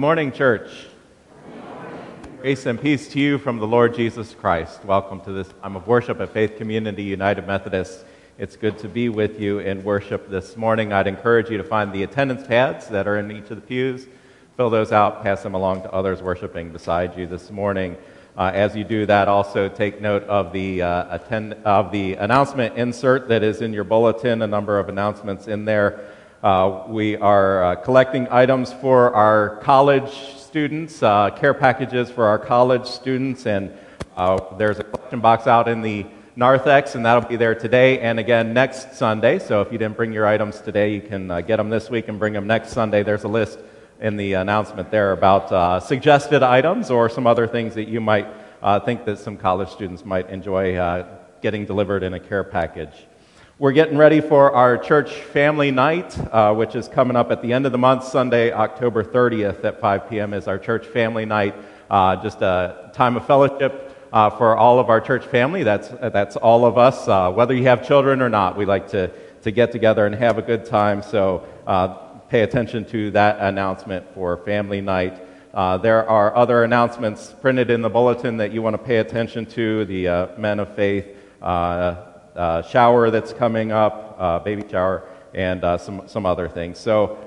Good morning, church. Grace and peace to you from the Lord Jesus Christ. Welcome to this time of worship at Faith Community United Methodist. It's good to be with you in worship this morning. I'd encourage you to find the attendance pads that are in each of the pews. Fill those out, pass them along to others worshiping beside you this morning. Uh, as you do that, also take note of the, uh, attend- of the announcement insert that is in your bulletin, a number of announcements in there. Uh, we are uh, collecting items for our college students, uh, care packages for our college students, and uh, there's a collection box out in the narthex, and that'll be there today and again next Sunday. So if you didn't bring your items today, you can get them this week and bring them next Sunday. There's a list in the announcement there about uh, suggested items or some other things that you might uh, think that some college students might enjoy uh, getting delivered in a care package. We're getting ready for our church family night, uh, which is coming up at the end of the month, Sunday, October 30th at 5 p.m. is our church family night. Uh, just a time of fellowship uh, for all of our church family. That's, that's all of us. whether you have children or not, we like to, to get together and have a good time. So pay attention to that announcement for family night. Uh, there are other announcements printed in the bulletin that you want to pay attention to the uh, Men of Faith uh, uh shower that's coming up, uh, baby shower, and uh, some, some other things. So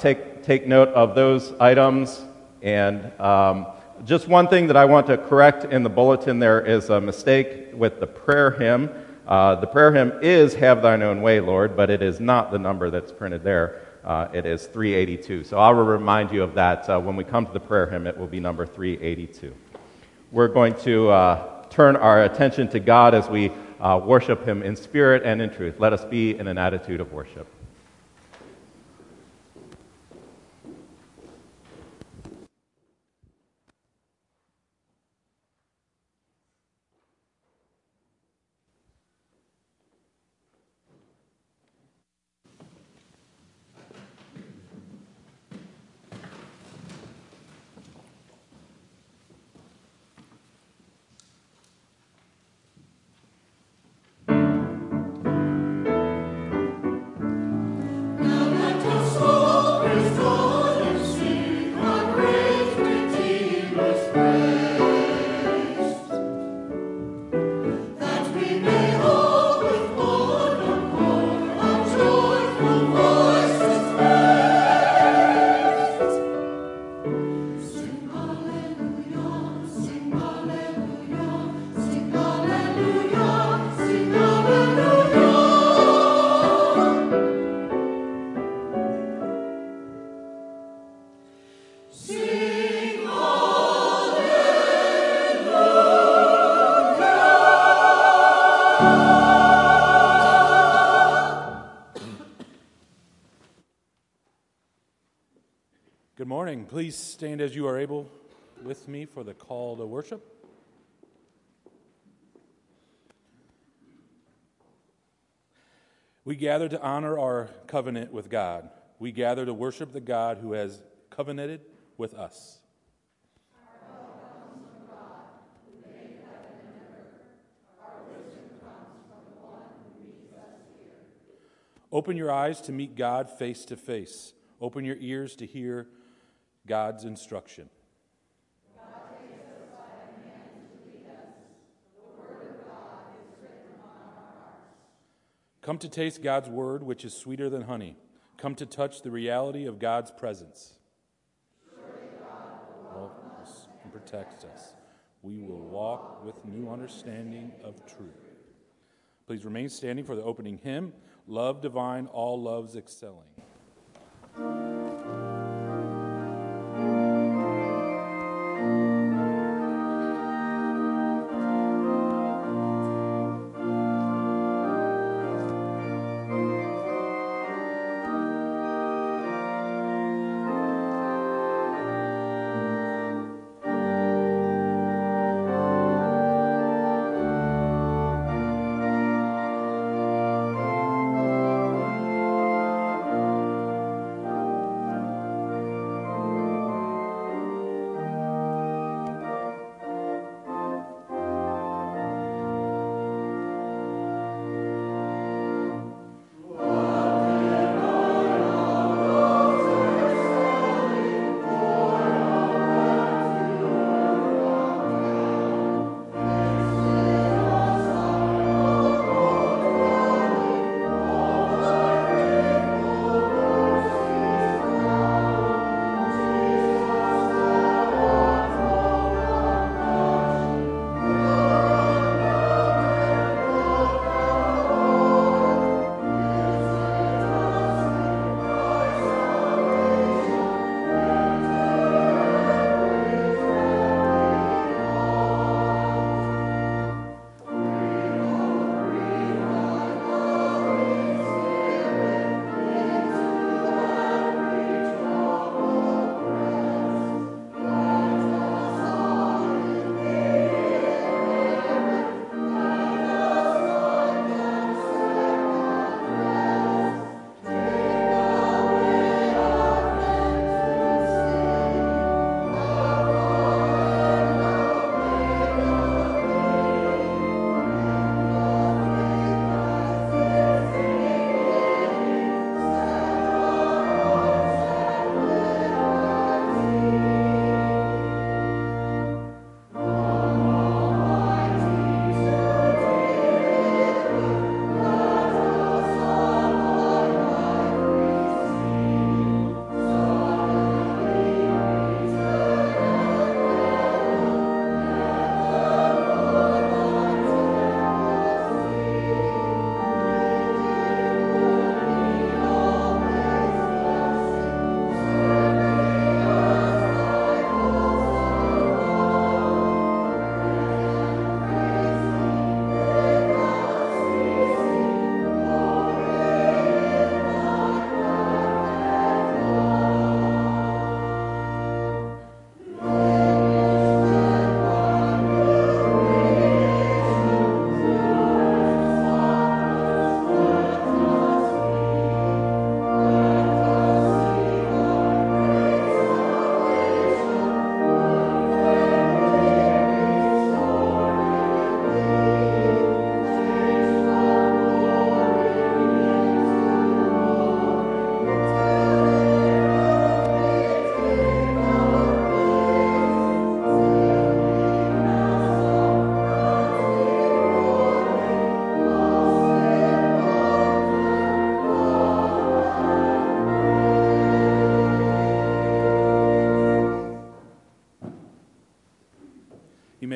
take, take note of those items. And um, just one thing that I want to correct in the bulletin there is a mistake with the prayer hymn. the prayer hymn is Have Thine Own Way, Lord, but it is not the number that's printed there uh, it is 382. So I will remind you of that uh, when we come to the prayer hymn, it will be number 382. We're going to uh, turn our attention to God as we uh, worship Him in spirit and in truth. Let us be in an attitude of worship. Please stand as you are able with me for the call to worship. We gather to honor our covenant with God. We gather to worship the God who has covenanted with us. Open your eyes to meet God face to face. Open your ears to hear God's instruction. Come to taste God's word, which is sweeter than honey. Come to touch the reality of God's presence. God us and protects us. We will walk with new understanding of truth. Please remain standing for the opening hymn Love Divine, All Loves Excelling.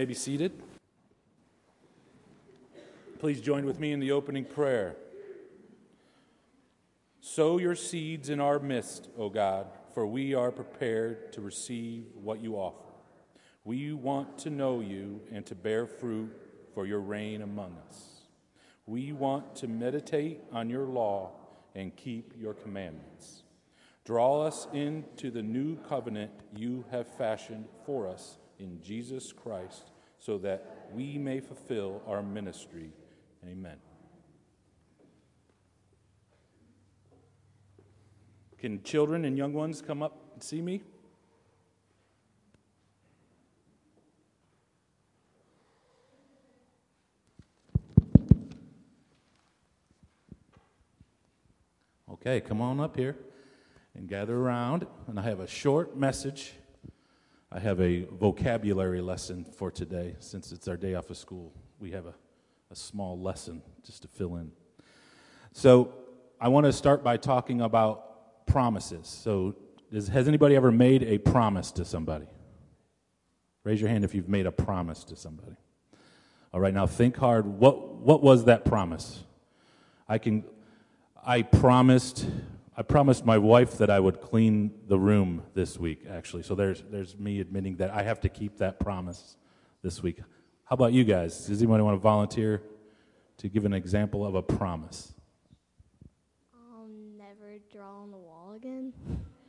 Be seated. Please join with me in the opening prayer. Sow your seeds in our midst, O God, for we are prepared to receive what you offer. We want to know you and to bear fruit for your reign among us. We want to meditate on your law and keep your commandments. Draw us into the new covenant you have fashioned for us in Jesus Christ so that we may fulfill our ministry. Amen. Can children and young ones come up and see me? Okay, come on up here and gather around. And I have a short message. I have a vocabulary lesson for today. Since it's our day off of school, we have a, a small lesson just to fill in. So, I want to start by talking about promises. So, has anybody ever made a promise to somebody? Raise your hand if you've made a promise to somebody. All right, now think hard. What, what was that promise? I can, I promised I promised my wife that I would clean the room this week, actually. So there's, there's me admitting that I have to keep that promise this week. How about you guys? Does anyone want to volunteer to give an example of a promise? I'll never draw on the wall again.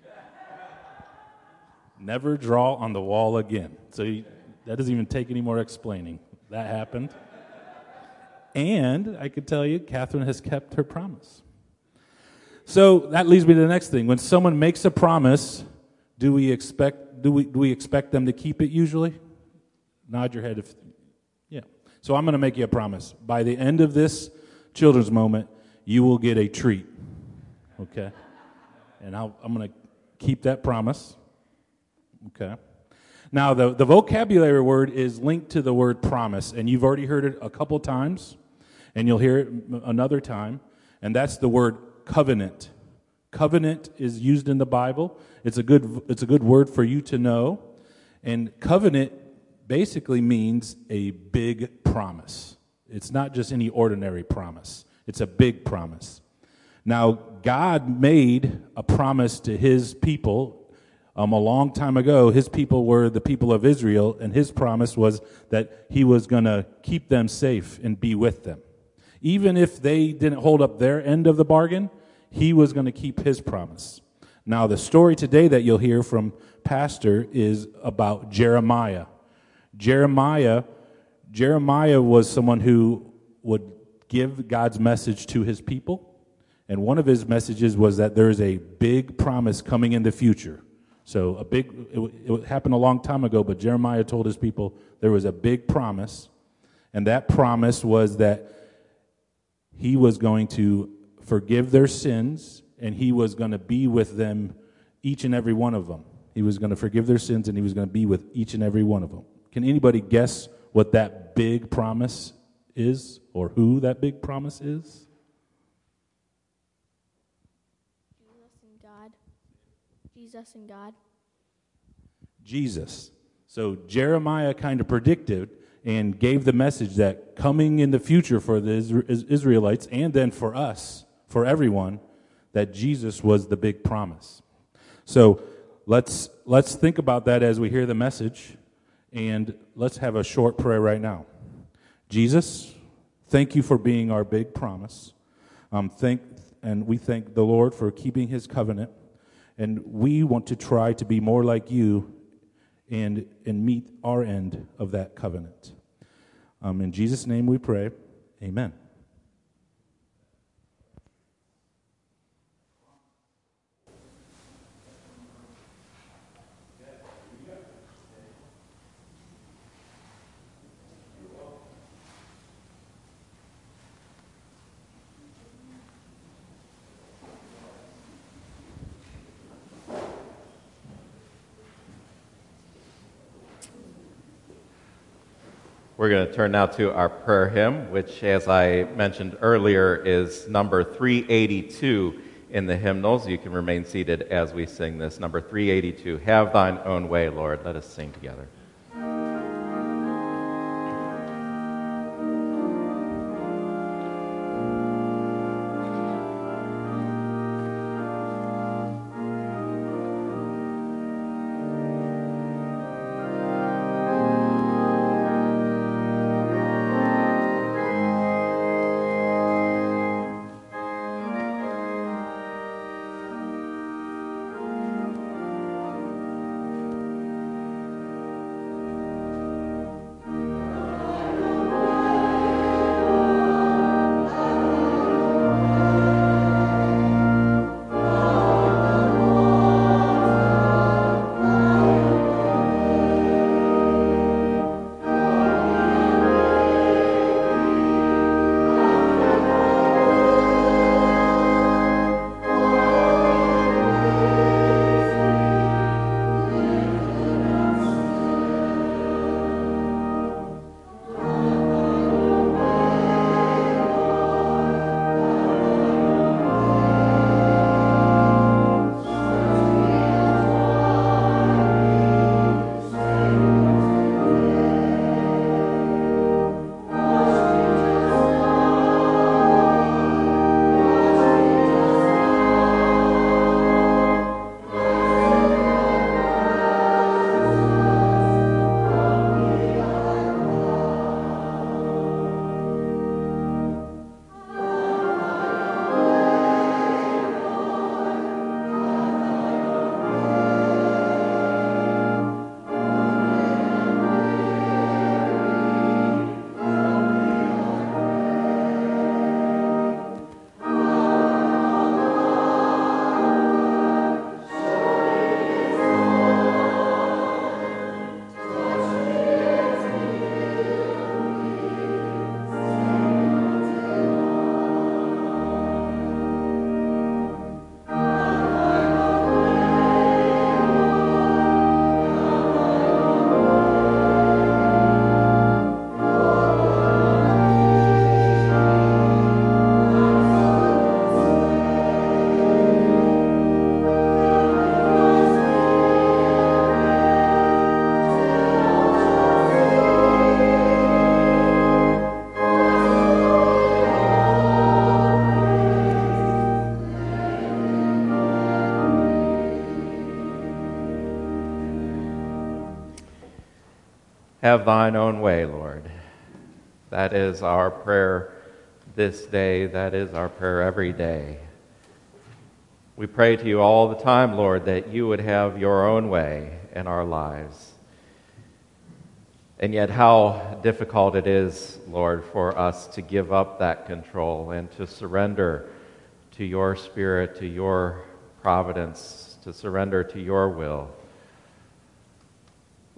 Never draw on the wall again. So you, that doesn't even take any more explaining. That happened. And I could tell you, Catherine has kept her promise. So that leads me to the next thing. When someone makes a promise, do we expect do we do we expect them to keep it usually? Nod your head if yeah. So I'm going to make you a promise. By the end of this children's moment, you will get a treat. Okay? And i am going to keep that promise. Okay? Now, the, the vocabulary word is linked to the word promise, and you've already heard it a couple times, and you'll hear it another time, and that's the word covenant. Covenant is used in the Bible. It's a good, it's a good word for you to know. And covenant basically means a big promise. It's not just any ordinary promise, it's a big promise. Now, God made a promise to his people um, a long time ago. His people were the people of Israel, and his promise was that he was going to keep them safe and be with them. Even if they didn't hold up their end of the bargain, he was going to keep his promise. Now, the story today that you'll hear from Pastor is about Jeremiah. Jeremiah, Jeremiah was someone who would give God's message to his people. And one of his messages was that there is a big promise coming in the future. So, a big, it, it happened a long time ago, but Jeremiah told his people there was a big promise. And that promise was that he was going to forgive their sins and he was going to be with them, each and every one of them. He was going to forgive their sins and he was going to be with each and every one of them. Can anybody guess what that big promise is or who that big promise is? Jesus and God. Jesus and God. Jesus. So Jeremiah kind of predicted and gave the message that coming in the future for the Israelites and then for us, for everyone, that Jesus was the big promise. So let's, let's think about that as we hear the message, and let's have a short prayer right now. Jesus, thank you for being our big promise. Um, thank, and we thank the Lord for keeping his covenant. And we want to try to be more like you and, and meet our end of that covenant. Um, in Jesus' name we pray. Amen. We're going to turn now to our prayer hymn, which, as I mentioned earlier, is number 382 in the hymnals. You can remain seated as we sing this. Number 382 Have thine own way, Lord. Let us sing together. Have thine own way, Lord. That is our prayer this day. That is our prayer every day. We pray to you all the time, Lord, that you would have your own way in our lives. And yet, how difficult it is, Lord, for us to give up that control and to surrender to your spirit, to your providence, to surrender to your will.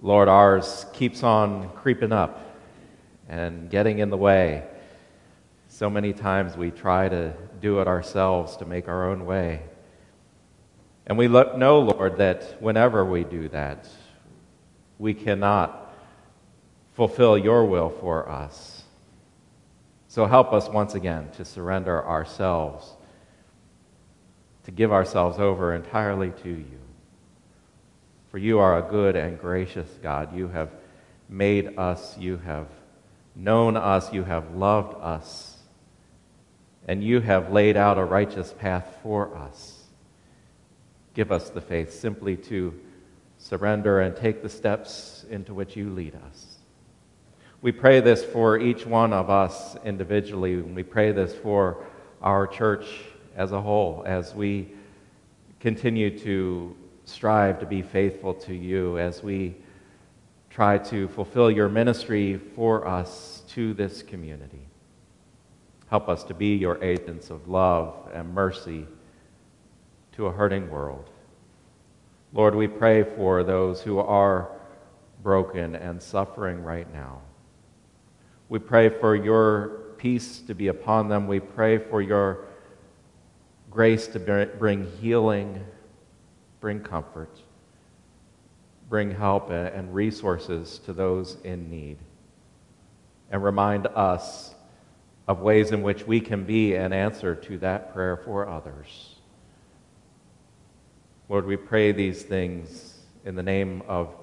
Lord, ours keeps on creeping up and getting in the way. So many times we try to do it ourselves to make our own way. And we know, Lord, that whenever we do that, we cannot fulfill your will for us. So help us once again to surrender ourselves, to give ourselves over entirely to you. For you are a good and gracious God. You have made us, you have known us, you have loved us, and you have laid out a righteous path for us. Give us the faith simply to surrender and take the steps into which you lead us. We pray this for each one of us individually, and we pray this for our church as a whole as we continue to strive to be faithful to you as we try to fulfill your ministry for us to this community. Help us to be your agents of love and mercy to a hurting world. Lord, we pray for those who are broken and suffering right now. We pray for your peace to be upon them. We pray for your grace to bring healing bring comfort, bring help and resources to those in need, and remind us of ways in which we can be an answer to that prayer for others. Lord, we pray these things in the name of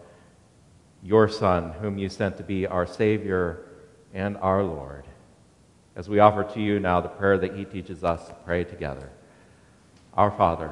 your Son, whom you sent to be our Savior and our Lord, as we offer to you now the prayer that he teaches us to pray together. Our Father,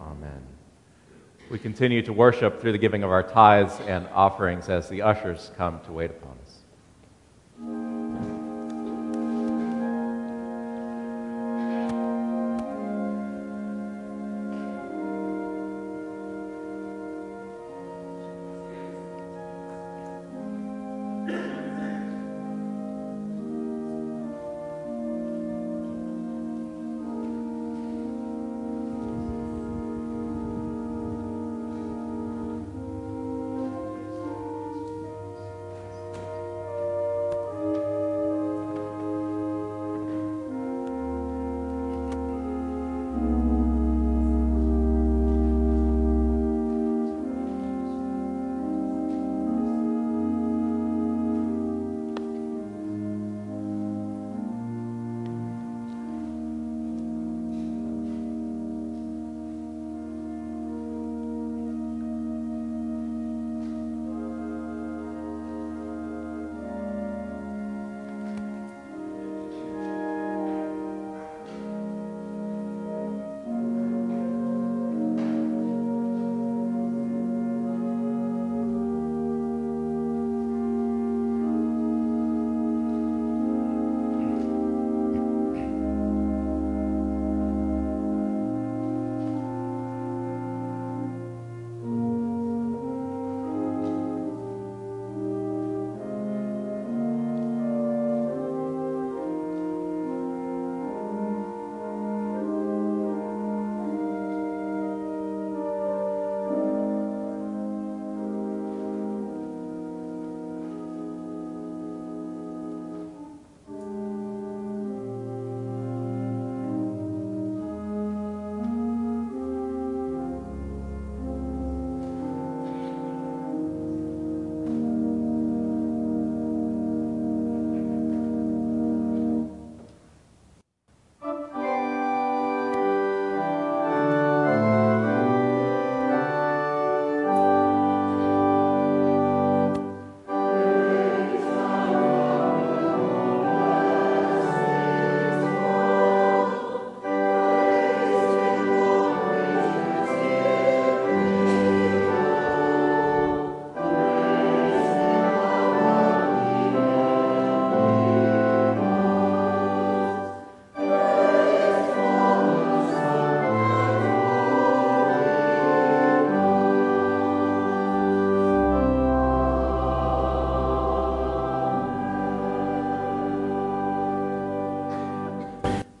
Amen. We continue to worship through the giving of our tithes and offerings as the ushers come to wait upon us.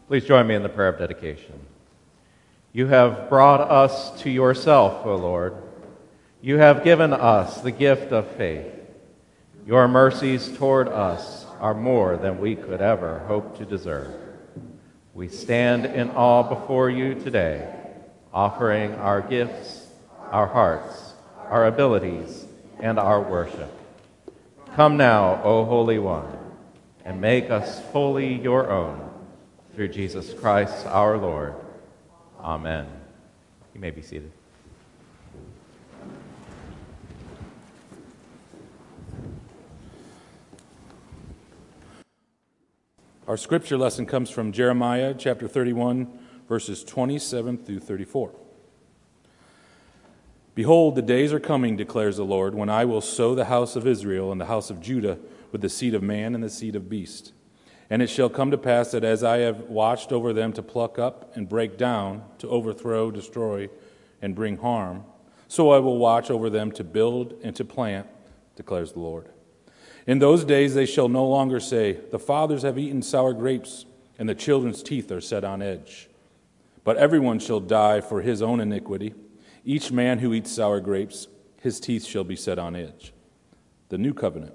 Please join me in the prayer of dedication. You have brought us to yourself, O Lord. You have given us the gift of faith. Your mercies toward us are more than we could ever hope to deserve. We stand in awe before you today, offering our gifts, our hearts, our abilities, and our worship. Come now, O Holy One, and make us fully your own through Jesus Christ our Lord. Amen. You may be seated. Our scripture lesson comes from Jeremiah chapter 31, verses 27 through 34. Behold, the days are coming, declares the Lord, when I will sow the house of Israel and the house of Judah with the seed of man and the seed of beast and it shall come to pass that as I have watched over them to pluck up and break down, to overthrow, destroy, and bring harm, so I will watch over them to build and to plant, declares the Lord. In those days they shall no longer say, The fathers have eaten sour grapes, and the children's teeth are set on edge. But everyone shall die for his own iniquity. Each man who eats sour grapes, his teeth shall be set on edge. The new covenant.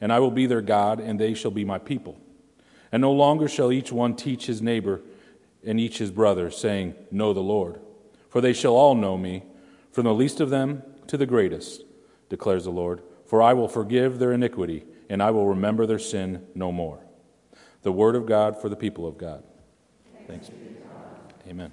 and I will be their God, and they shall be my people. And no longer shall each one teach his neighbor and each his brother, saying, Know the Lord. For they shall all know me, from the least of them to the greatest, declares the Lord. For I will forgive their iniquity, and I will remember their sin no more. The word of God for the people of God. Thanks. Amen.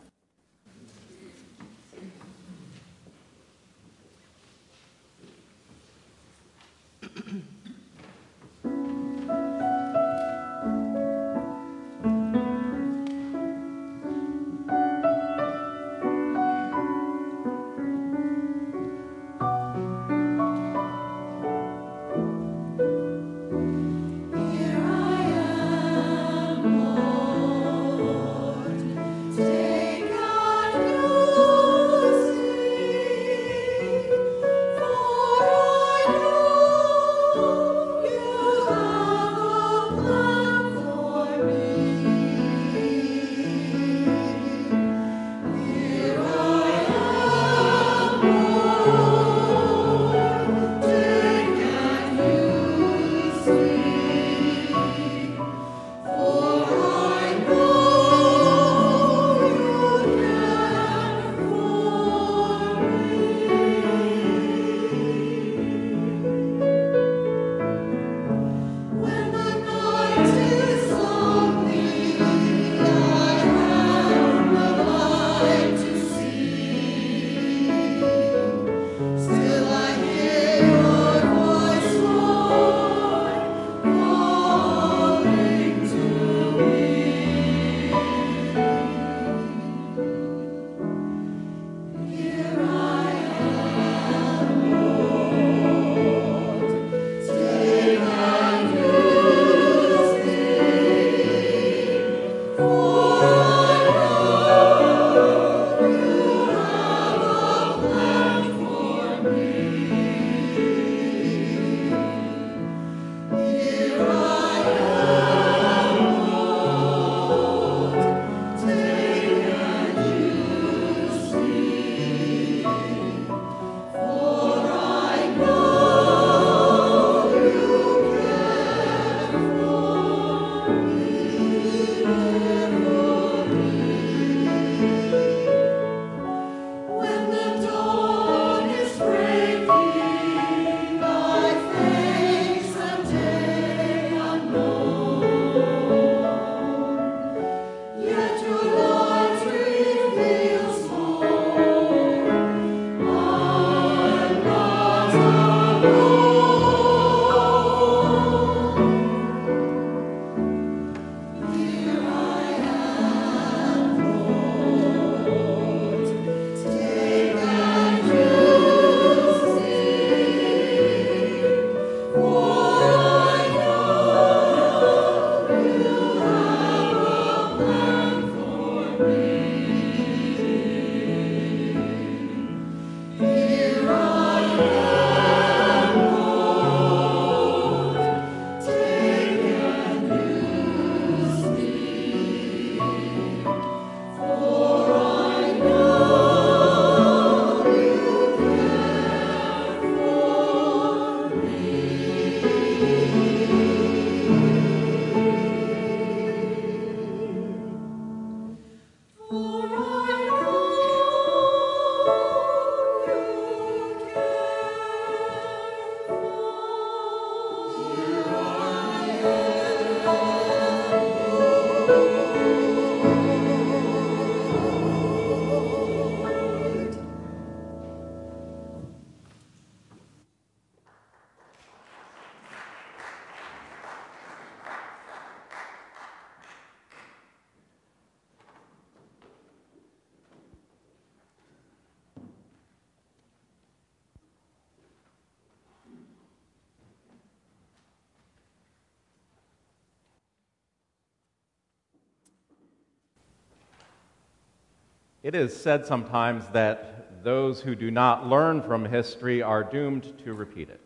It is said sometimes that those who do not learn from history are doomed to repeat it.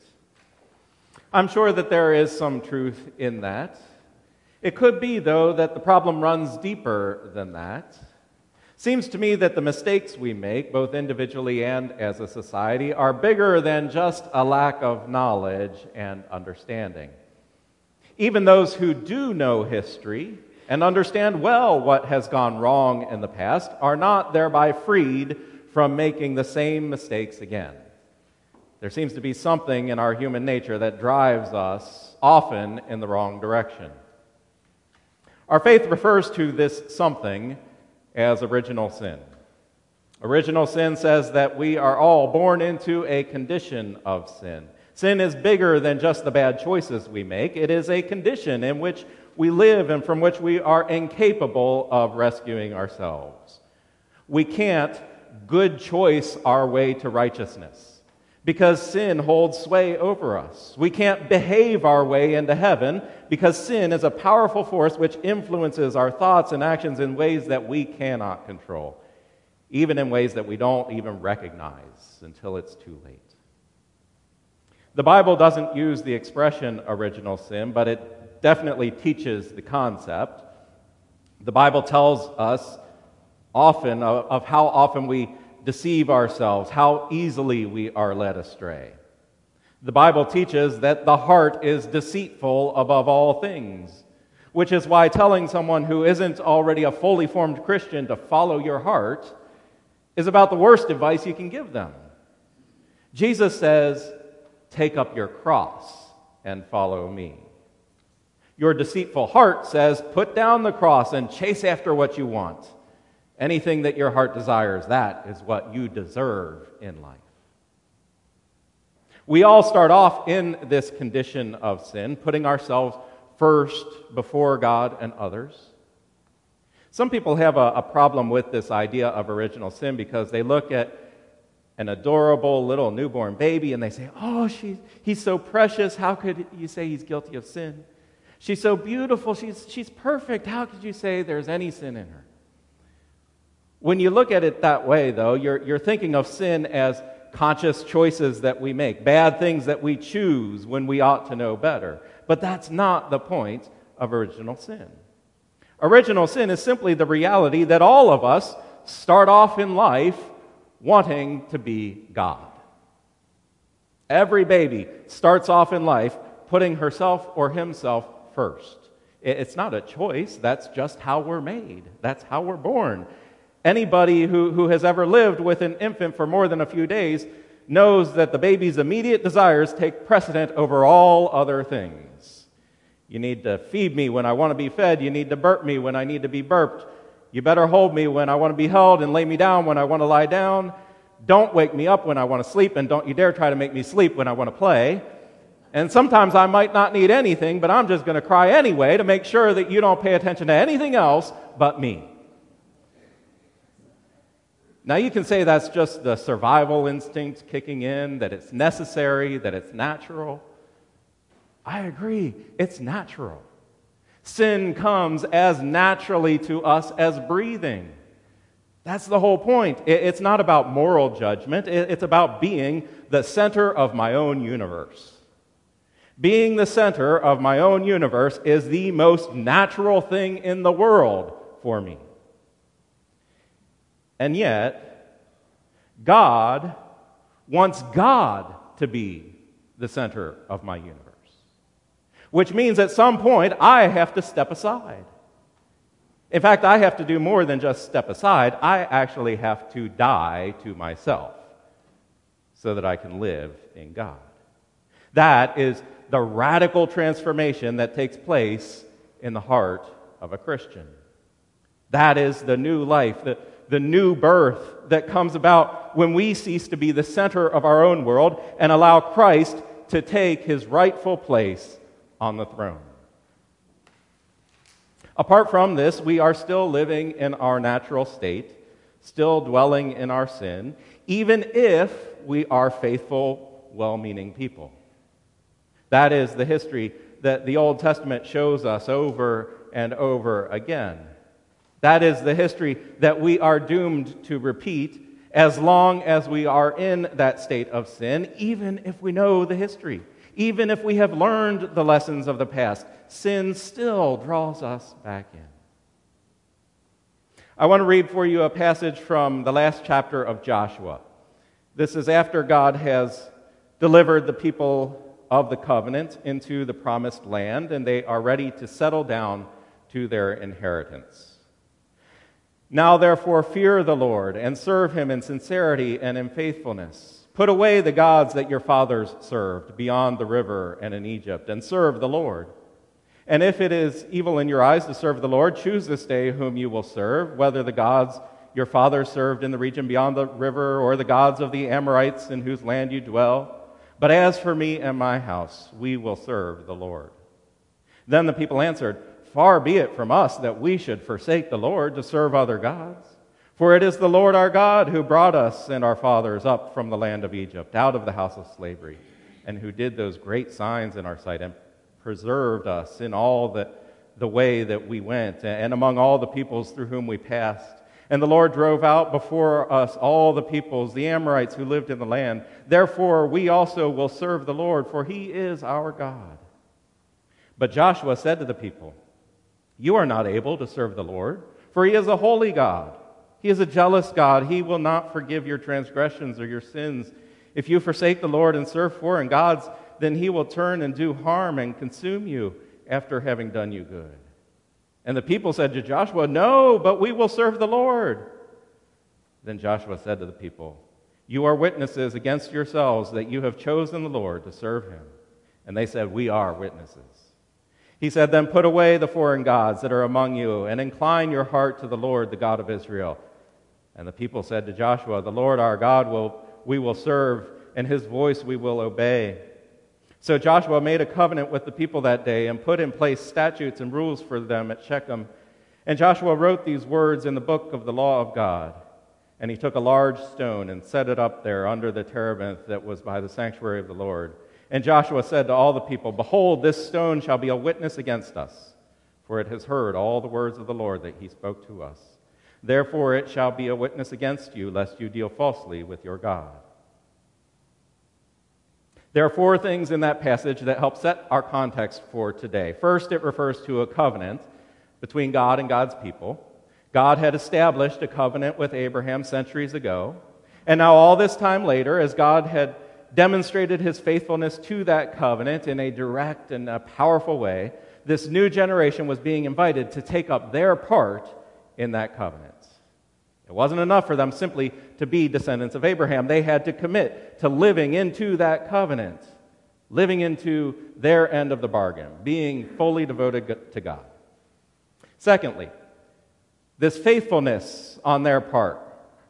I'm sure that there is some truth in that. It could be, though, that the problem runs deeper than that. Seems to me that the mistakes we make, both individually and as a society, are bigger than just a lack of knowledge and understanding. Even those who do know history and understand well what has gone wrong in the past are not thereby freed from making the same mistakes again. There seems to be something in our human nature that drives us often in the wrong direction. Our faith refers to this something as original sin. Original sin says that we are all born into a condition of sin. Sin is bigger than just the bad choices we make, it is a condition in which we live and from which we are incapable of rescuing ourselves. We can't good choice our way to righteousness because sin holds sway over us. We can't behave our way into heaven because sin is a powerful force which influences our thoughts and actions in ways that we cannot control, even in ways that we don't even recognize until it's too late. The Bible doesn't use the expression original sin, but it definitely teaches the concept. The Bible tells us often of, of how often we deceive ourselves, how easily we are led astray. The Bible teaches that the heart is deceitful above all things, which is why telling someone who isn't already a fully formed Christian to follow your heart is about the worst advice you can give them. Jesus says, Take up your cross and follow me. Your deceitful heart says, Put down the cross and chase after what you want. Anything that your heart desires, that is what you deserve in life. We all start off in this condition of sin, putting ourselves first before God and others. Some people have a, a, problem with this idea of original sin because they look at an adorable little newborn baby and they say, Oh, she, he's so precious. How could you say he's guilty of sin? She's so beautiful. She's, she's perfect. How could you say there's any sin in her? When you look at it that way, though, you're, you're thinking of sin as conscious choices that we make, bad things that we choose when we ought to know better. But that's not the point of original sin. Original sin is simply the reality that all of us start off in life wanting to be God. Every baby starts off in life putting herself or himself first. It's not a choice, that's just how we're made, that's how we're born. Anybody who, who has ever lived with an infant for more than a few days knows that the baby's immediate desires take precedent over all other things. You need to feed me when I want to be fed. You need to burp me when I need to be burped. You better hold me when I want to be held and lay me down when I want to lie down. Don't wake me up when I want to sleep, and don't you dare try to make me sleep when I want to play. And sometimes I might not need anything, but I'm just going to cry anyway to make sure that you don't pay attention to anything else but me. Now, you can say that's just the survival instinct kicking in, that it's necessary, that it's natural. I agree, it's natural. Sin comes as naturally to us as breathing. That's the whole point. It's not about moral judgment, it's about being the center of my own universe. Being the center of my own universe is the most natural thing in the world for me. And yet, God wants God to be the center of my universe. Which means at some point I have to step aside. In fact, I have to do more than just step aside. I actually have to die to myself so that I can live in God. That is the radical transformation that takes place in the heart of a Christian. That is the new life, the, the new birth that comes about when we cease to be the center of our own world and allow Christ to take his rightful place on the throne. Apart from this, we are still living in our natural state, still dwelling in our sin, even if we are faithful, well meaning people. That is the history that the Old Testament shows us over and over again. That is the history that we are doomed to repeat as long as we are in that state of sin, even if we know the history, even if we have learned the lessons of the past. Sin still draws us back in. I want to read for you a passage from the last chapter of Joshua. This is after God has delivered the people of the covenant into the promised land, and they are ready to settle down to their inheritance. Now, therefore, fear the Lord and serve him in sincerity and in faithfulness. Put away the gods that your fathers served beyond the river and in Egypt, and serve the Lord. And if it is evil in your eyes to serve the Lord, choose this day whom you will serve, whether the gods your fathers served in the region beyond the river or the gods of the Amorites in whose land you dwell. But as for me and my house, we will serve the Lord. Then the people answered, Far be it from us that we should forsake the Lord to serve other gods. For it is the Lord our God who brought us and our fathers up from the land of Egypt, out of the house of slavery, and who did those great signs in our sight and preserved us in all the, the way that we went and among all the peoples through whom we passed. And the Lord drove out before us all the peoples, the Amorites who lived in the land. Therefore, we also will serve the Lord, for he is our God. But Joshua said to the people, you are not able to serve the Lord, for he is a holy God. He is a jealous God. He will not forgive your transgressions or your sins. If you forsake the Lord and serve foreign gods, then he will turn and do harm and consume you after having done you good. And the people said to Joshua, No, but we will serve the Lord. Then Joshua said to the people, You are witnesses against yourselves that you have chosen the Lord to serve him. And they said, We are witnesses. He said, Then put away the foreign gods that are among you, and incline your heart to the Lord, the God of Israel. And the people said to Joshua, The Lord our God will, we will serve, and his voice we will obey. So Joshua made a covenant with the people that day and put in place statutes and rules for them at Shechem. And Joshua wrote these words in the book of the law of God. And he took a large stone and set it up there under the terebinth that was by the sanctuary of the Lord. And Joshua said to all the people, Behold, this stone shall be a witness against us, for it has heard all the words of the Lord that he spoke to us. Therefore it shall be a witness against you, lest you deal falsely with your God. There are four things in that passage that help set our context for today. First, it refers to a covenant between God and God's people. God had established a covenant with Abraham centuries ago. And now, all this time later, as God had demonstrated his faithfulness to that covenant in a direct and a powerful way, this new generation was being invited to take up their part in that covenant. It wasn't enough for them simply to be descendants of Abraham. They had to commit to living into that covenant, living into their end of the bargain, being fully devoted to God. Secondly, this faithfulness on their part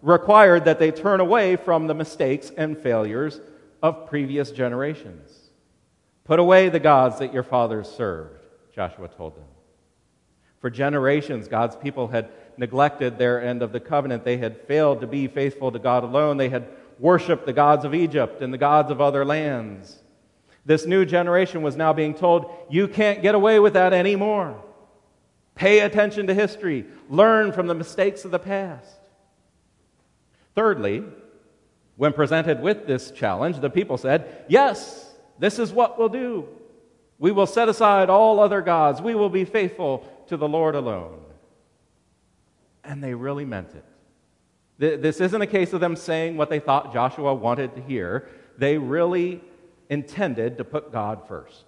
required that they turn away from the mistakes and failures of previous generations. Put away the gods that your fathers served, Joshua told them. For generations, God's people had neglected their end of the covenant. They had failed to be faithful to God alone. They had worshiped the gods of Egypt and the gods of other lands. This new generation was now being told, you can't get away with that anymore. Pay attention to history, learn from the mistakes of the past. Thirdly, when presented with this challenge, the people said, Yes, this is what we'll do. We will set aside all other gods. We will be faithful to the Lord alone. And they really meant it. This isn't a case of them saying what they thought Joshua wanted to hear. They really intended to put God first,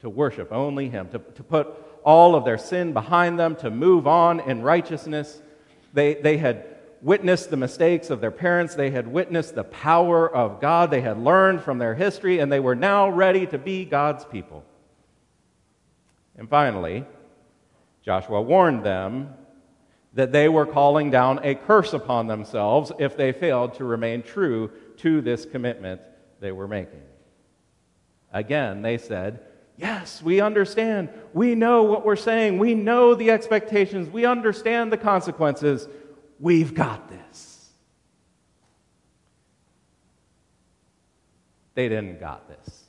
to worship only Him, to, to put all of their sin behind them, to move on in righteousness. They, they had witnessed the mistakes of their parents, they had witnessed the power of God, they had learned from their history, and they were now ready to be God's people. And finally, Joshua warned them that they were calling down a curse upon themselves if they failed to remain true to this commitment they were making. Again, they said, Yes, we understand. We know what we're saying. We know the expectations. We understand the consequences. We've got this. They didn't got this.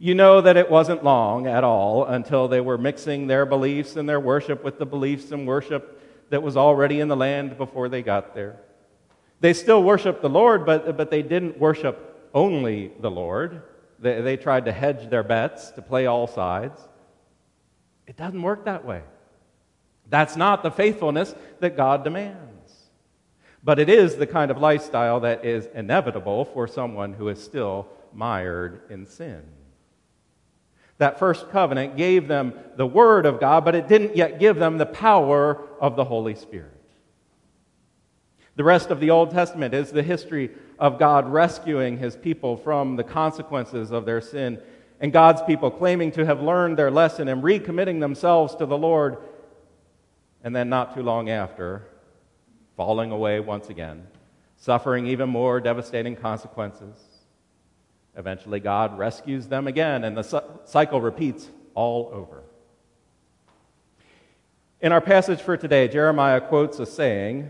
You know that it wasn't long at all until they were mixing their beliefs and their worship with the beliefs and worship that was already in the land before they got there. They still worshiped the Lord, but, but they didn't worship only the Lord. They, they tried to hedge their bets, to play all sides. It doesn't work that way. That's not the faithfulness that God demands. But it is the kind of lifestyle that is inevitable for someone who is still mired in sin. That first covenant gave them the Word of God, but it didn't yet give them the power of the Holy Spirit. The rest of the Old Testament is the history of God rescuing his people from the consequences of their sin, and God's people claiming to have learned their lesson and recommitting themselves to the Lord, and then not too long after, falling away once again, suffering even more devastating consequences. Eventually, God rescues them again, and the cycle repeats all over. In our passage for today, Jeremiah quotes a saying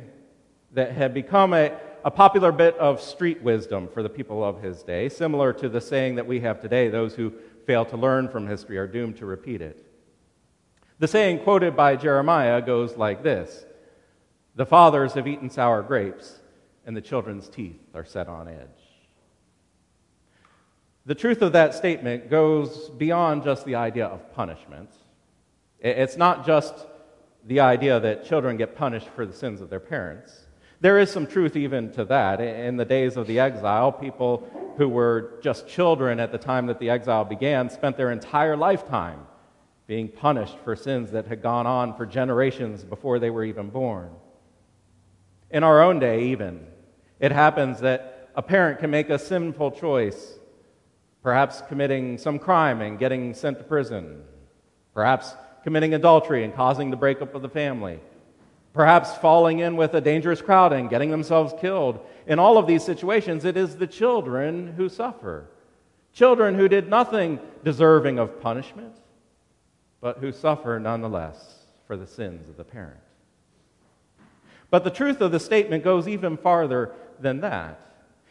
that had become a, a popular bit of street wisdom for the people of his day, similar to the saying that we have today those who fail to learn from history are doomed to repeat it. The saying quoted by Jeremiah goes like this The fathers have eaten sour grapes, and the children's teeth are set on edge. The truth of that statement goes beyond just the idea of punishment. It's not just the idea that children get punished for the sins of their parents. There is some truth even to that. In the days of the exile, people who were just children at the time that the exile began spent their entire lifetime being punished for sins that had gone on for generations before they were even born. In our own day, even, it happens that a parent can make a sinful choice, perhaps committing some crime and getting sent to prison, perhaps committing adultery and causing the breakup of the family perhaps falling in with a dangerous crowd and getting themselves killed. In all of these situations, it is the children who suffer. Children who did nothing deserving of punishment, but who suffer nonetheless for the sins of the parent. But the truth of the statement goes even farther than that.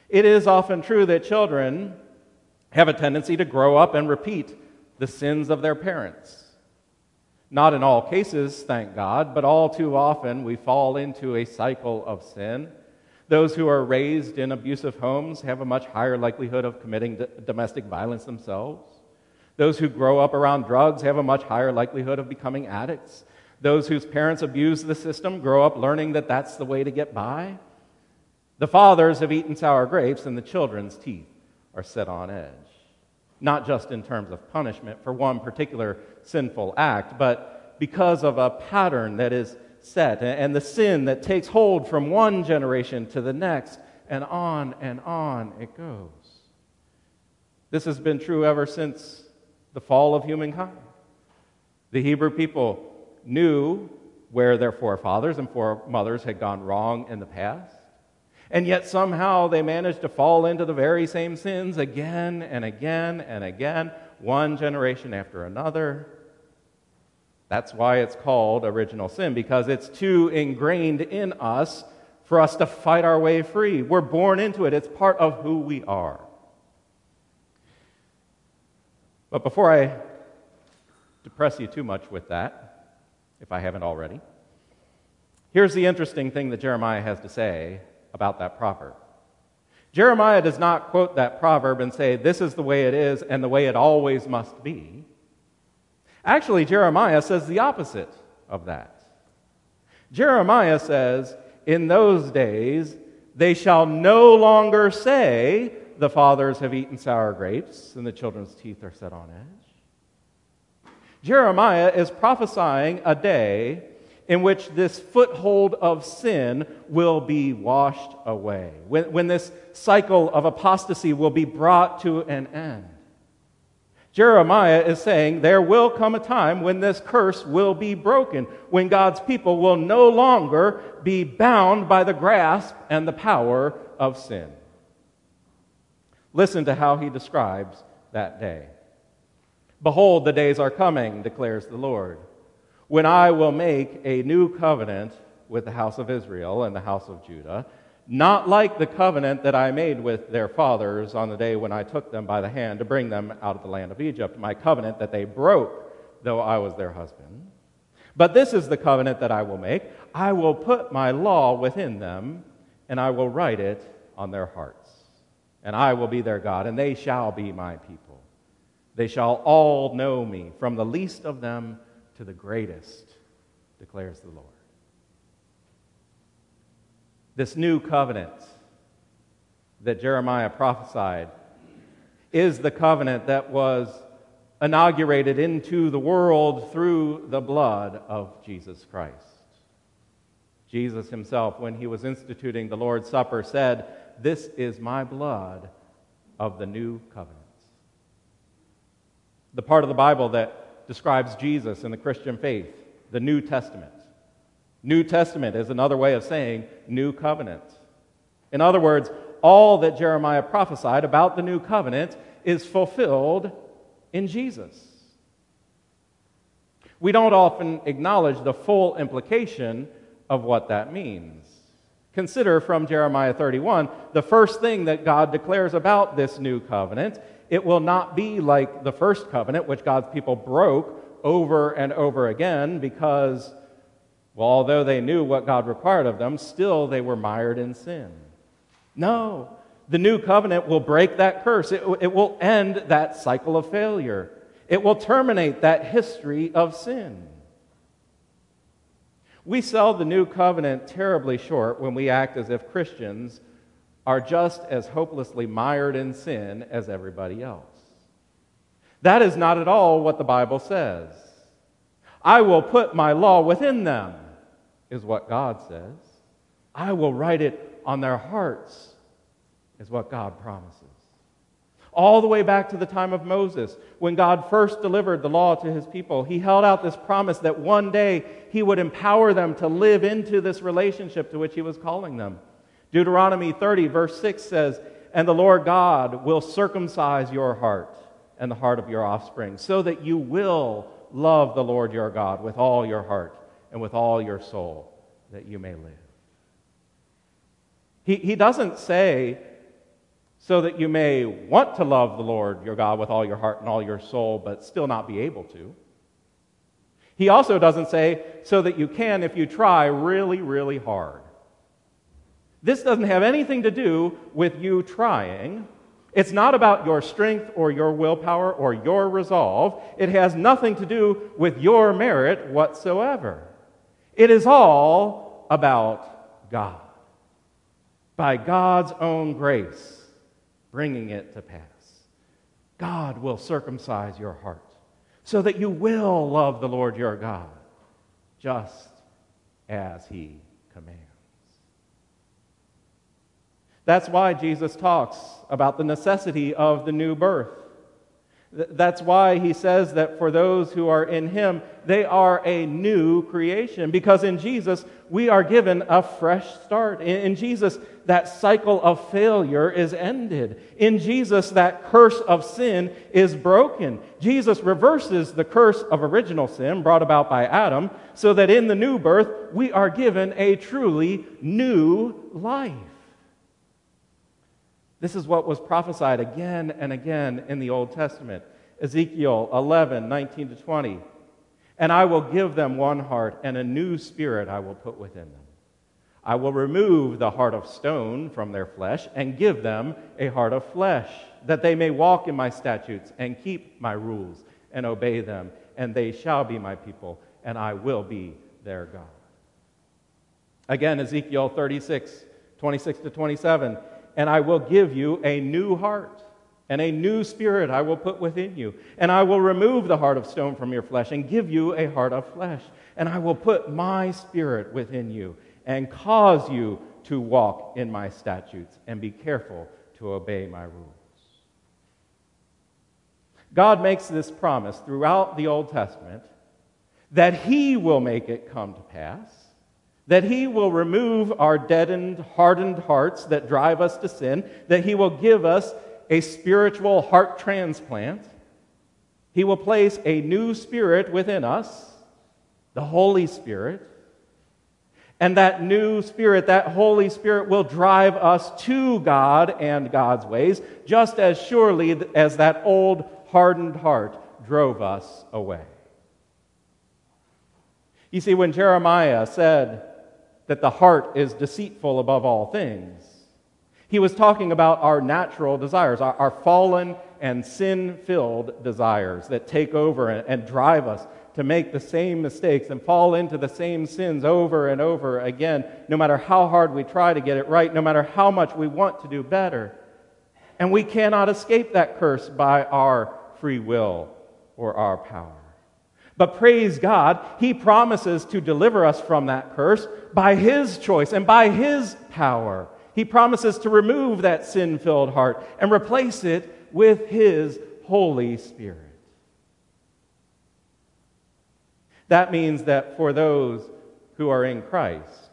It is often true that children have a tendency to grow up and repeat the sins of their parents. Not in all cases, thank God, but all too often we fall into a cycle of sin. Those who are raised in abusive homes have a much higher likelihood of committing domestic violence themselves. Those who grow up around drugs have a much higher likelihood of becoming addicts. Those whose parents abuse the system grow up learning that that's the way to get by. The fathers have eaten sour grapes, and the children's teeth are set on edge not just in terms of punishment for one particular sinful act, but because of a pattern that is set and the sin that takes hold from one generation to the next, and on and on it goes. This has been true ever since the fall of humankind. The Hebrew people knew where their forefathers and foremothers had gone wrong in the past. And yet somehow they manage to fall into the very same sins again and again and again, one generation after another. That's why it's called original sin, because it's too ingrained in us for us to fight our way free. We're born into it, it's part of who we are. But before I depress you too much with that, if I haven't already, here's the interesting thing that Jeremiah has to say about that proverb. Jeremiah does not quote that proverb and say, This is the way it is and the way it always must be. Actually, Jeremiah says the opposite of that. Jeremiah says, In those days, they shall no longer say, The fathers have eaten sour grapes, and the children's teeth are set on edge. Jeremiah is prophesying a day in which this foothold of sin will be washed away, when, when this cycle of apostasy will be brought to an end. Jeremiah is saying there will come a time when this curse will be broken, when God's people will no longer be bound by the grasp and the power of sin. Listen to how he describes that day. Behold, the days are coming, declares the Lord when I will make a new covenant with the house of Israel and the house of Judah, not like the covenant that I made with their fathers on the day when I took them by the hand to bring them out of the land of Egypt, my covenant that they broke, though I was their husband. But this is the covenant that I will make I will put my law within them, and I will write it on their hearts. And I will be their God, and they shall be my people. They shall all know me, from the least of them to the greatest, declares the Lord this new covenant that Jeremiah prophesied is the covenant that was inaugurated into the world through the blood of Jesus Christ. Jesus himself, when he was instituting the Lord's Supper, said, This is my blood of the new covenant. The part of the Bible that describes Jesus in the Christian faith, the New Testament. New Testament is another way of saying new covenant. In other words, all that Jeremiah prophesied about the new covenant is fulfilled in Jesus. We don't often acknowledge the full implication of what that means. Consider from Jeremiah 31 the first thing that God declares about this new covenant. It will not be like the first covenant, which God's people broke over and over again because well, although they knew what God required of them, still they were mired in sin. No, the new covenant will break that curse. It, it will end that cycle of failure. It will terminate that history of sin. We sell the new covenant terribly short when we act as if Christians are just as hopelessly mired in sin as everybody else. That is not at all what the Bible says. I will put my law within them is what God says. I will write it on their hearts, is what God promises. All the way back to the time of Moses, when God first delivered the law to his people, he held out this promise that one day he would empower them to live into this relationship to which he was calling them. Deuteronomy 30, verse 6 says, And the Lord God will circumcise your heart and the heart of your offspring, so that you will love the Lord your God with all your heart and with all your soul that you may live. He, he doesn't say, so that you may want to love the Lord your God with all your heart and all your soul, but still not be able to. He also doesn't say, so that you can, if you try really, really hard. This doesn't have anything to do with you trying. It's not about your strength or your willpower or your resolve. It has nothing to do with your merit whatsoever. It is all about God. By God's own grace, bringing it to pass. God will circumcise your heart so that you will love the Lord your God just as he That's why Jesus talks about the necessity of the new birth. That's why he says that for those who are in him, they are a new creation. Because in Jesus, we are given a fresh start. In, Jesus, that cycle of failure is ended. In Jesus, that curse of sin is broken. Jesus reverses the curse of original sin brought about by Adam, so that in the new birth, we are given a truly new life. This is what was prophesied again and again in the Old Testament. Ezekiel 11, 19 to 20. And I will give them one heart, and a new spirit I will put within them. I will remove the heart of stone from their flesh and give them a heart of flesh, that they may walk in my statutes and keep my rules and obey them. And they shall be my people, and I will be their God. Again, Ezekiel 36, 26 to 27 and I will give you a new heart. And a new spirit I will put within you. And I will remove the heart of stone from your flesh and give you a heart of flesh. And I will put my spirit within you and cause you to walk in my statutes and be careful to obey my rules. God makes this promise throughout the Old Testament that He will make it come to pass that He will remove our deadened, hardened hearts that drive us to sin, that He will give us a spiritual heart transplant. He will place a new spirit within us, the Holy Spirit, And that new spirit, that Holy Spirit, will drive us to God and God's ways, just as surely as that old hardened heart drove us away. You see, when Jeremiah said that the heart is deceitful above all things, he was talking about our natural desires, our, our fallen and sin filled desires that take over and, and drive us to make the same mistakes and fall into the same sins over and over again, no matter how hard we try to get it right, no matter how much we want to do better. And we cannot escape that curse by our free will or our power. But praise God, He promises to deliver us from that curse by His choice and by His power. He promises to remove that sin filled heart and replace it with His Holy Spirit. That means that for those who are in Christ,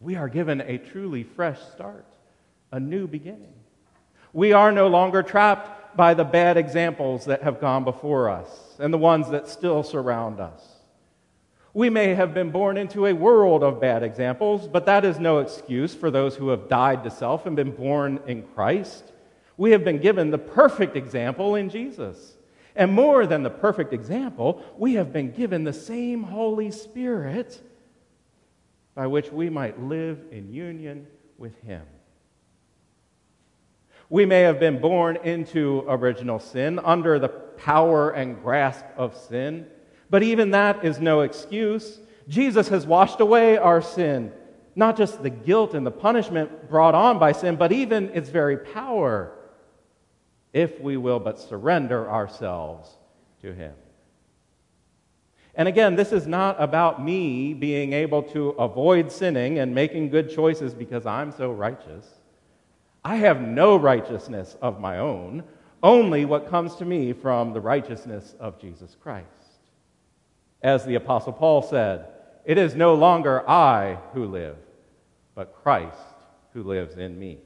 we are given a truly fresh start, a new beginning. We are no longer trapped by the bad examples that have gone before us and the ones that still surround us. We may have been born into a world of bad examples, but that is no excuse for those who have died to self and been born in Christ. We have been given the perfect example in Jesus. And more than the perfect example, we have been given the same Holy Spirit by which we might live in union with Him. We may have been born into original sin, under the power and grasp of sin, but even that is no excuse. Jesus has washed away our sin, not just the guilt and the punishment brought on by sin, but even its very power if we will but surrender ourselves to Him. And again, this is not about me being able to avoid sinning and making good choices because I'm so righteous. I have no righteousness of my own, only what comes to me from the righteousness of Jesus Christ. As the Apostle Paul said, it is no longer I who live, but Christ who lives in me.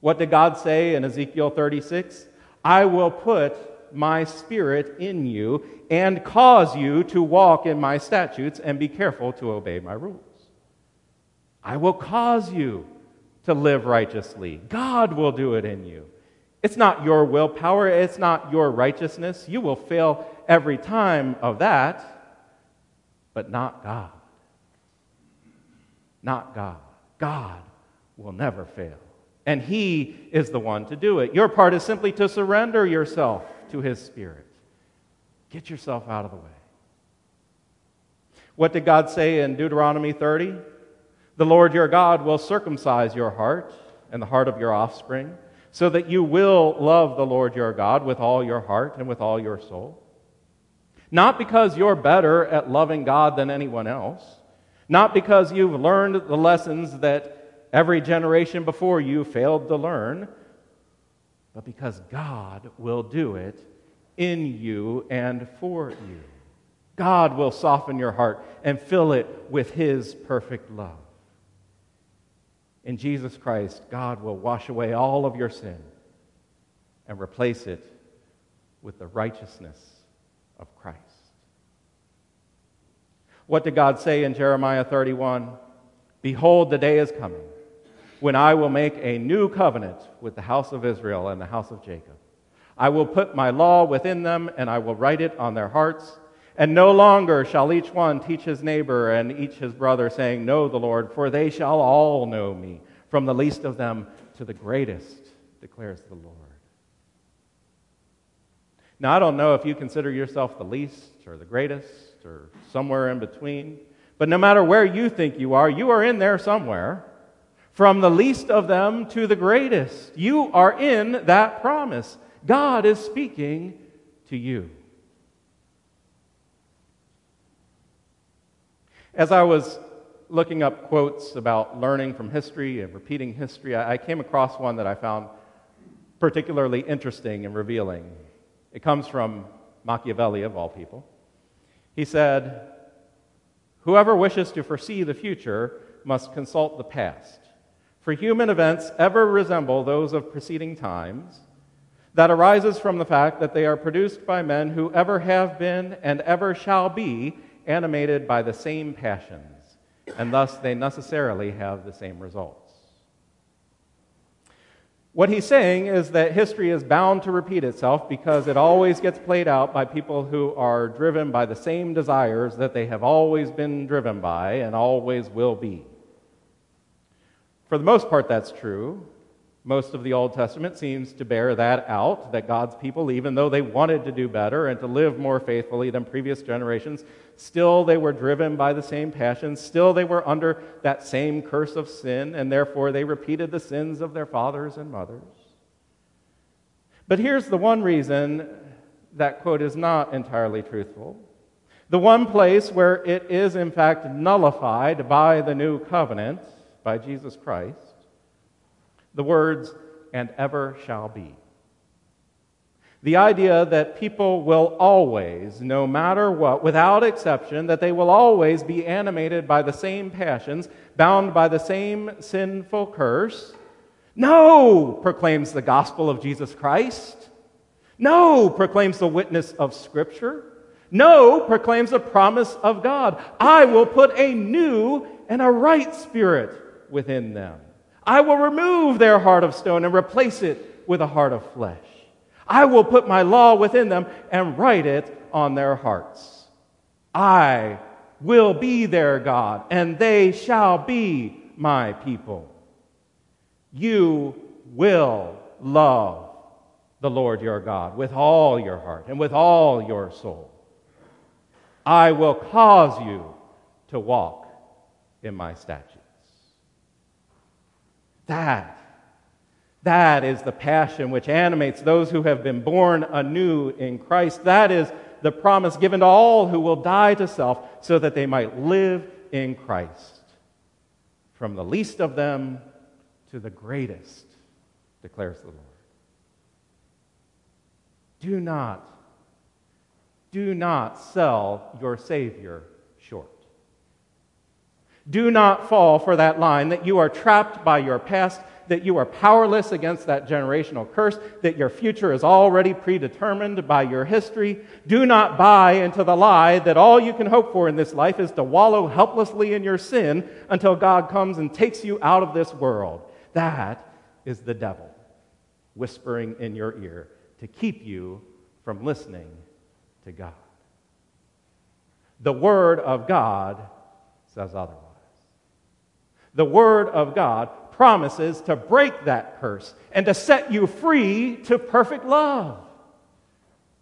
What did God say in Ezekiel 36? I will put my spirit in you and cause you to walk in my statutes and be careful to obey my rules. I will cause you to live righteously. God will do it in you. It's not your willpower, it's not your righteousness. You will fail every time of that, but not God. Not God. God will never fail and He is the one to do it. Your part is simply to surrender yourself to His Spirit. Get yourself out of the way. What did God say in Deuteronomy 30? The Lord your God will circumcise your heart and the heart of your offspring, so that you will love the Lord your God with all your heart and with all your soul. Not because you're better at loving God than anyone else, not because you've learned the lessons that every generation before you failed to learn, but because God will do it in you and for you. God will soften your heart and fill it with His perfect love. In Jesus Christ, God will wash away all of your sin and replace it with the righteousness of Christ. What did God say in Jeremiah 31? Behold, the day is coming when I will make a new covenant with the house of Israel and the house of Jacob. I will put my law within them, and I will write it on their hearts. And no longer shall each one teach his neighbor and each his brother, saying, Know the Lord, for they shall all know me, from the least of them to the greatest, declares the Lord. Now, I don't know if you consider yourself the least or the greatest or somewhere in between, but no matter where you think you are, you are in there somewhere from the least of them to the greatest. You are in that promise. God is speaking to you. As I was looking up quotes about learning from history and repeating history, I came across one that I found particularly interesting and revealing. It comes from Machiavelli, of all people. He said, Whoever wishes to foresee the future must consult the past. For human events ever resemble those of preceding times, that arises from the fact that they are produced by men who ever have been and ever shall be animated by the same passions, and thus they necessarily have the same results. What he's saying is that history is bound to repeat itself because it always gets played out by people who are driven by the same desires that they have always been driven by and always will be. For the most part, that's true. Most of the Old Testament seems to bear that out that God's people, even though they wanted to do better and to live more faithfully than previous generations, still they were driven by the same passions. Still they were under that same curse of sin, and therefore they repeated the sins of their fathers and mothers. But here's the one reason that quote is not entirely truthful. The one place where it is, in fact, nullified by the new covenant, by Jesus Christ the words, and ever shall be. The idea that people will always, no matter what, without exception, that they will always be animated by the same passions, bound by the same sinful curse. No, proclaims the gospel of Jesus Christ. No, proclaims the witness of Scripture. No, proclaims the promise of God. I will put a new and a right spirit within them. I will remove their heart of stone and replace it with a heart of flesh. I will put my law within them and write it on their hearts. I will be their God, and they shall be my people. You will love the Lord your God with all your heart and with all your soul. I will cause you to walk in my statutes. That, that is the passion which animates those who have been born anew in Christ. That is the promise given to all who will die to self so that they might live in Christ. From the least of them to the greatest, declares the Lord. Do not, do not sell your Savior. Do not fall for that line that you are trapped by your past, that you are powerless against that generational curse, that your future is already predetermined by your history. Do not buy into the lie that all you can hope for in this life is to wallow helplessly in your sin until God comes and takes you out of this world. That is the devil whispering in your ear to keep you from listening to God. The Word of God says otherwise the Word of God promises to break that curse and to set you free to perfect love.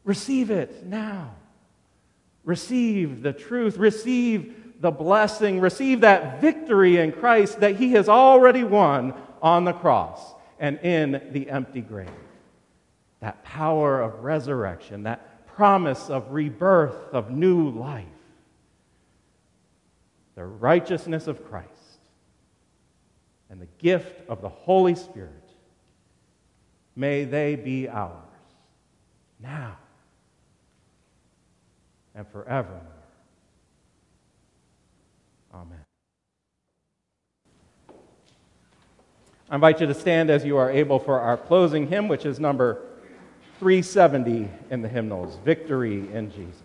Receive it now. Receive the truth. Receive the blessing. Receive that victory in Christ that He has already won on the cross and in the empty grave. That power of resurrection, that promise of rebirth, of new life. The righteousness of Christ and the gift of the Holy Spirit, may they be ours now and forevermore. Amen. I invite you to stand as you are able for our closing hymn, which is number 370 in the hymnals Victory in Jesus.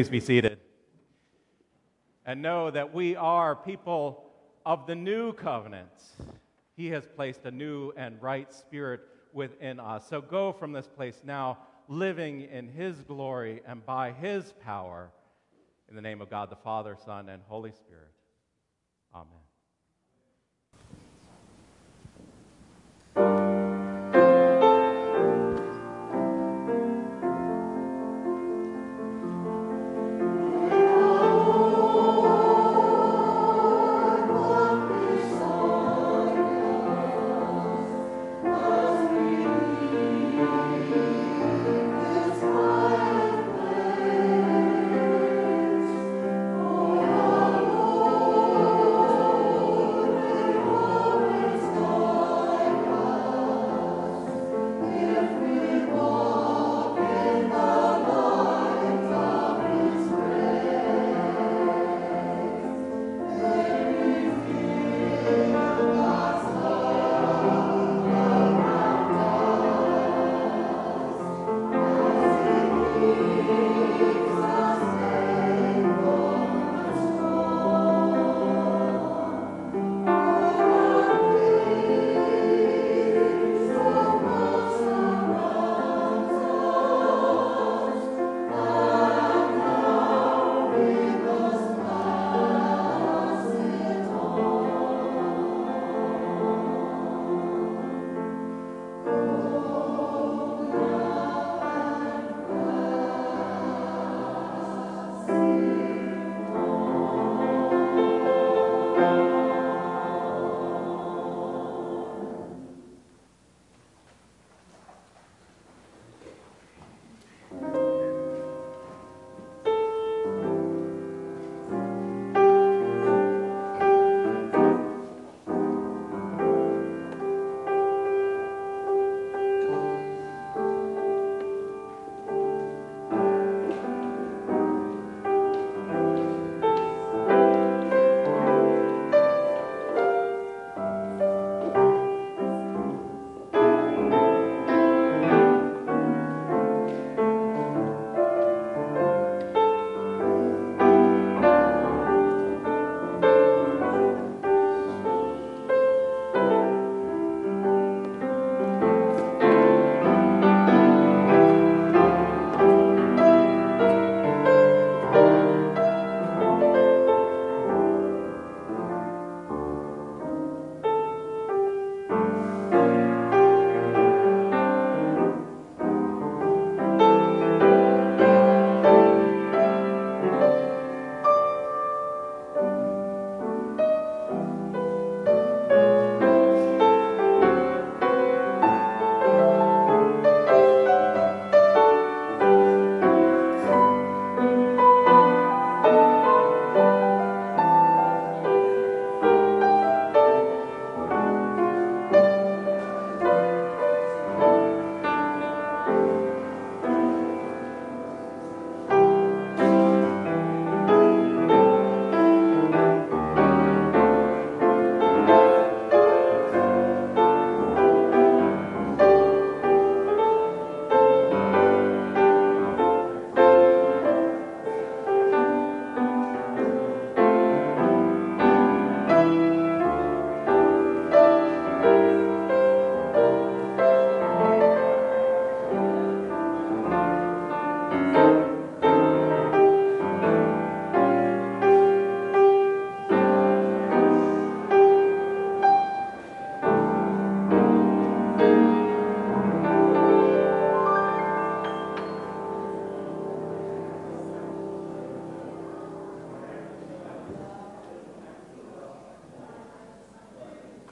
Please be seated. And know that we are people of the new covenant. He has placed a new and right spirit within us. So go from this place now, living in His glory and by His power. In the name of God the Father, Son, and Holy Spirit. Amen.